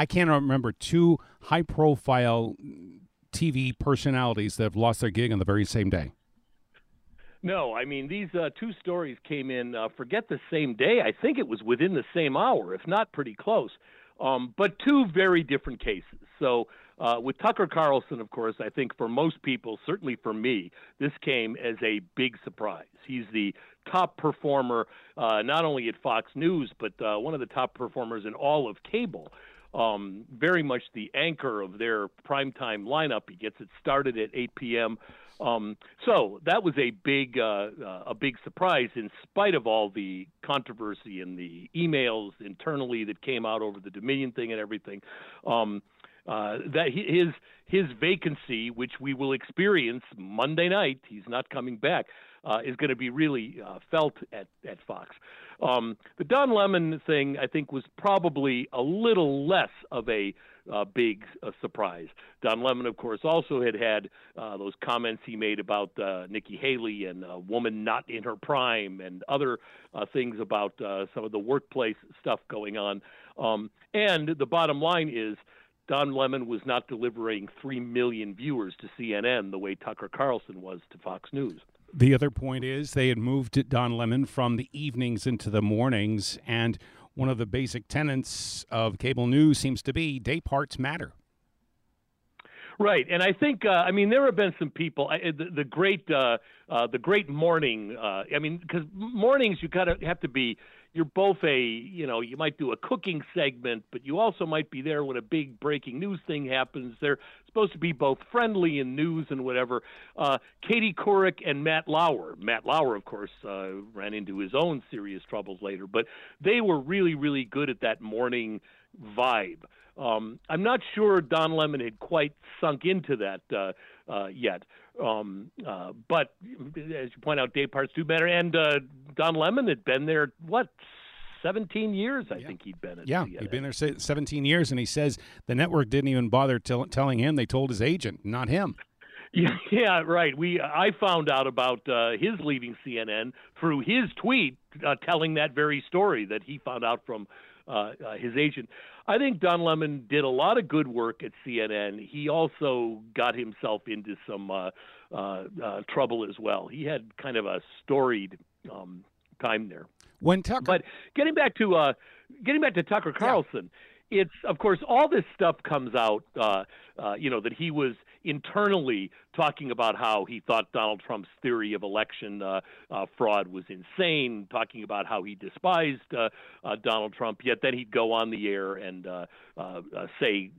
I can't remember two high profile TV personalities that have lost their gig on the very same day. No, I mean these uh, two stories came in. Uh, forget the same day. I think it was within the same hour, if not pretty close. Um, but two very different cases. So uh, with Tucker Carlson, of course, I think for most people, certainly for me, this came as a big surprise. He's the top performer, uh, not only at Fox News, but uh, one of the top performers in all of cable um, very much the anchor of their primetime lineup. He gets it started at 8 p.m. Um, so that was a big uh, uh, a big surprise, in spite of all the controversy and the emails internally that came out over the Dominion thing and everything. Um, uh, that his his vacancy, which we will experience Monday night, he's not coming back, uh, is going to be really uh, felt at at Fox. Um, the Don Lemon thing, I think, was probably a little less of a uh, big uh, surprise. Don Lemon, of course, also had had those comments he made about Nikki Haley and a woman not in her prime and other things about some of the workplace stuff going on. Um, and the bottom line is. Don Lemon was not delivering 3 million viewers to CNN the way Tucker Carlson was to Fox News. The other point is they had moved Don Lemon from the evenings into the mornings, and one of the basic tenets of cable news seems to be day parts matter. Right, and I think uh, I mean there have been some people. the, the great, uh, uh, the great morning. Uh, I mean, because mornings you gotta have to be you're both a you know you might do a cooking segment but you also might be there when a big breaking news thing happens. They're supposed to be both friendly in news and whatever. Uh, katie couric and matt lauer. Matt lauer of course uh, ran into his own serious troubles later but they were really really good at that morning vibe. Um, I'm not sure Don Lemon had quite sunk into that uh, uh, yet. Um, uh, but as you point out, day parts do matter. And uh, Don Lemon had been there, what, 17 years, I yeah. think he'd been at Yeah, CNN. he'd been there 17 years, and he says the network didn't even bother tell, telling him. They told his agent, not him. Yeah, yeah, right. We I found out about uh, his leaving CNN through his tweet uh, telling that very story that he found out from uh, uh, his agent. I think Don Lemon did a lot of good work at CNN. He also got himself into some uh, uh, uh, trouble as well. He had kind of a storied um, time there. When Tucker, but getting back to uh, getting back to Tucker Carlson. It's of course all this stuff comes out. Uh, uh, you know that he was internally talking about how he thought Donald Trump's theory of election uh, uh, fraud was insane, talking about how he despised uh, uh Donald Trump, yet then he'd go on the air and say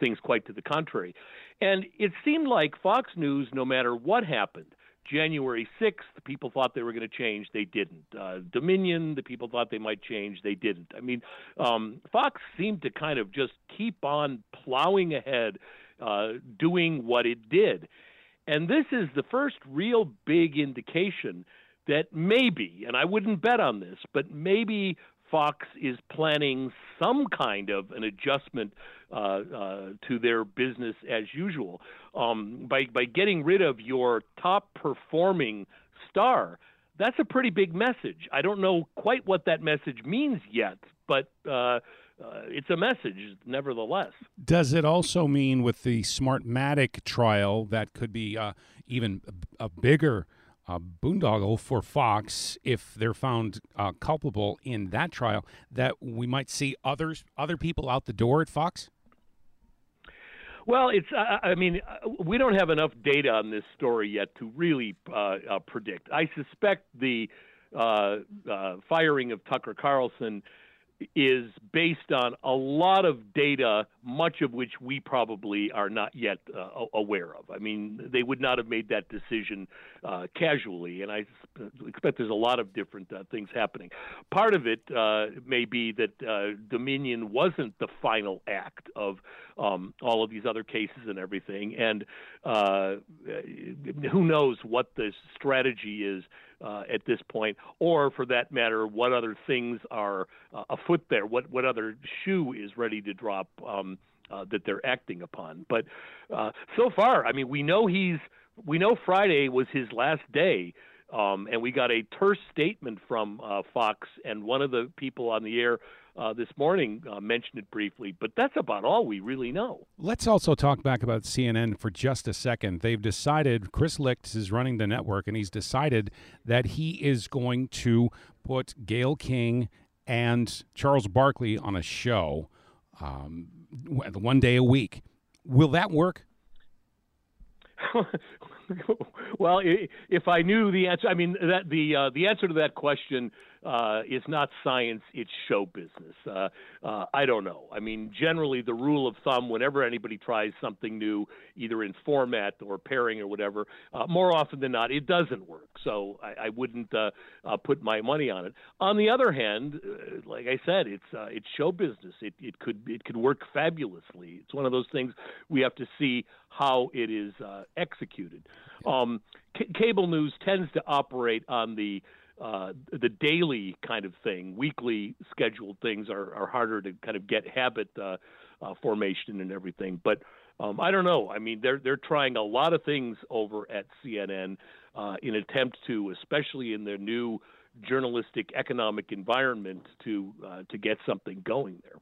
things quite to the contrary. And it seemed like Fox News, no matter what happened, January 6th, people thought they were going to change. They didn't. Uh, Dominion, the people thought they might change. They didn't. I mean, um, Fox seemed to kind of just keep on plowing ahead uh, doing what it did. And this is the first real big indication that maybe, and I wouldn't bet on this, but maybe Fox is planning some kind of an adjustment uh, uh, to their business as usual um, by by getting rid of your top performing star. That's a pretty big message. I don't know quite what that message means yet, but uh, uh, it's a message nevertheless. Does it also mean with the Smartmatic trial that could be uh, even a, a bigger uh, boondoggle for Fox if they're found uh, culpable in that trial that we might see others other people out the door at Fox? Well, it's. Uh, I mean, uh, we don't have enough data on this story yet to really uh, predict. I suspect the firing of Tucker Carlson is based on a lot of data, much of which we probably are not yet uh, aware of. I mean, they would not have made that decision uh, casually, and I expect there's a lot of different uh, things happening. Part of it uh, may be that uh, Dominion wasn't the final act of um, all of these other cases and everything, and uh, who knows what the strategy is uh, at this point, or for that matter, what other things are uh, afoot there? What what other shoe is ready to drop um, uh, that they're acting upon? But uh, so far, I mean, we know he's we know Friday was his last day. Um, and we got a terse statement from uh, Fox, and one of the people on the air uh, this morning uh, mentioned it briefly, but that's about all we really know. Let's also talk back about CNN for just a second. They've decided, Chris Licht is running the network, and he's decided that he is going to put Gayle King and Charles Barkley on a show um, one day a week. Will that work? well, if I knew the answer, I mean that the uh, the answer to that question uh, is not science; it's show business. Uh, uh, I don't know. I mean, generally, the rule of thumb whenever anybody tries something new, either in format or pairing or whatever, uh, more often than not, it doesn't work. So I, I wouldn't uh, put my money on it. On the other hand, like I said, it's it's show business. It it could it could work fabulously. It's one of those things we have to see how it is executed. Um, c- cable news tends to operate on the uh, the daily kind of thing. Weekly scheduled things are, are harder to kind of get habit uh, uh, formation and everything. But um, I don't know. I mean, they're they're trying a lot of things over at CNN uh, in attempt to, especially in their new journalistic economic environment, to uh, to get something going there.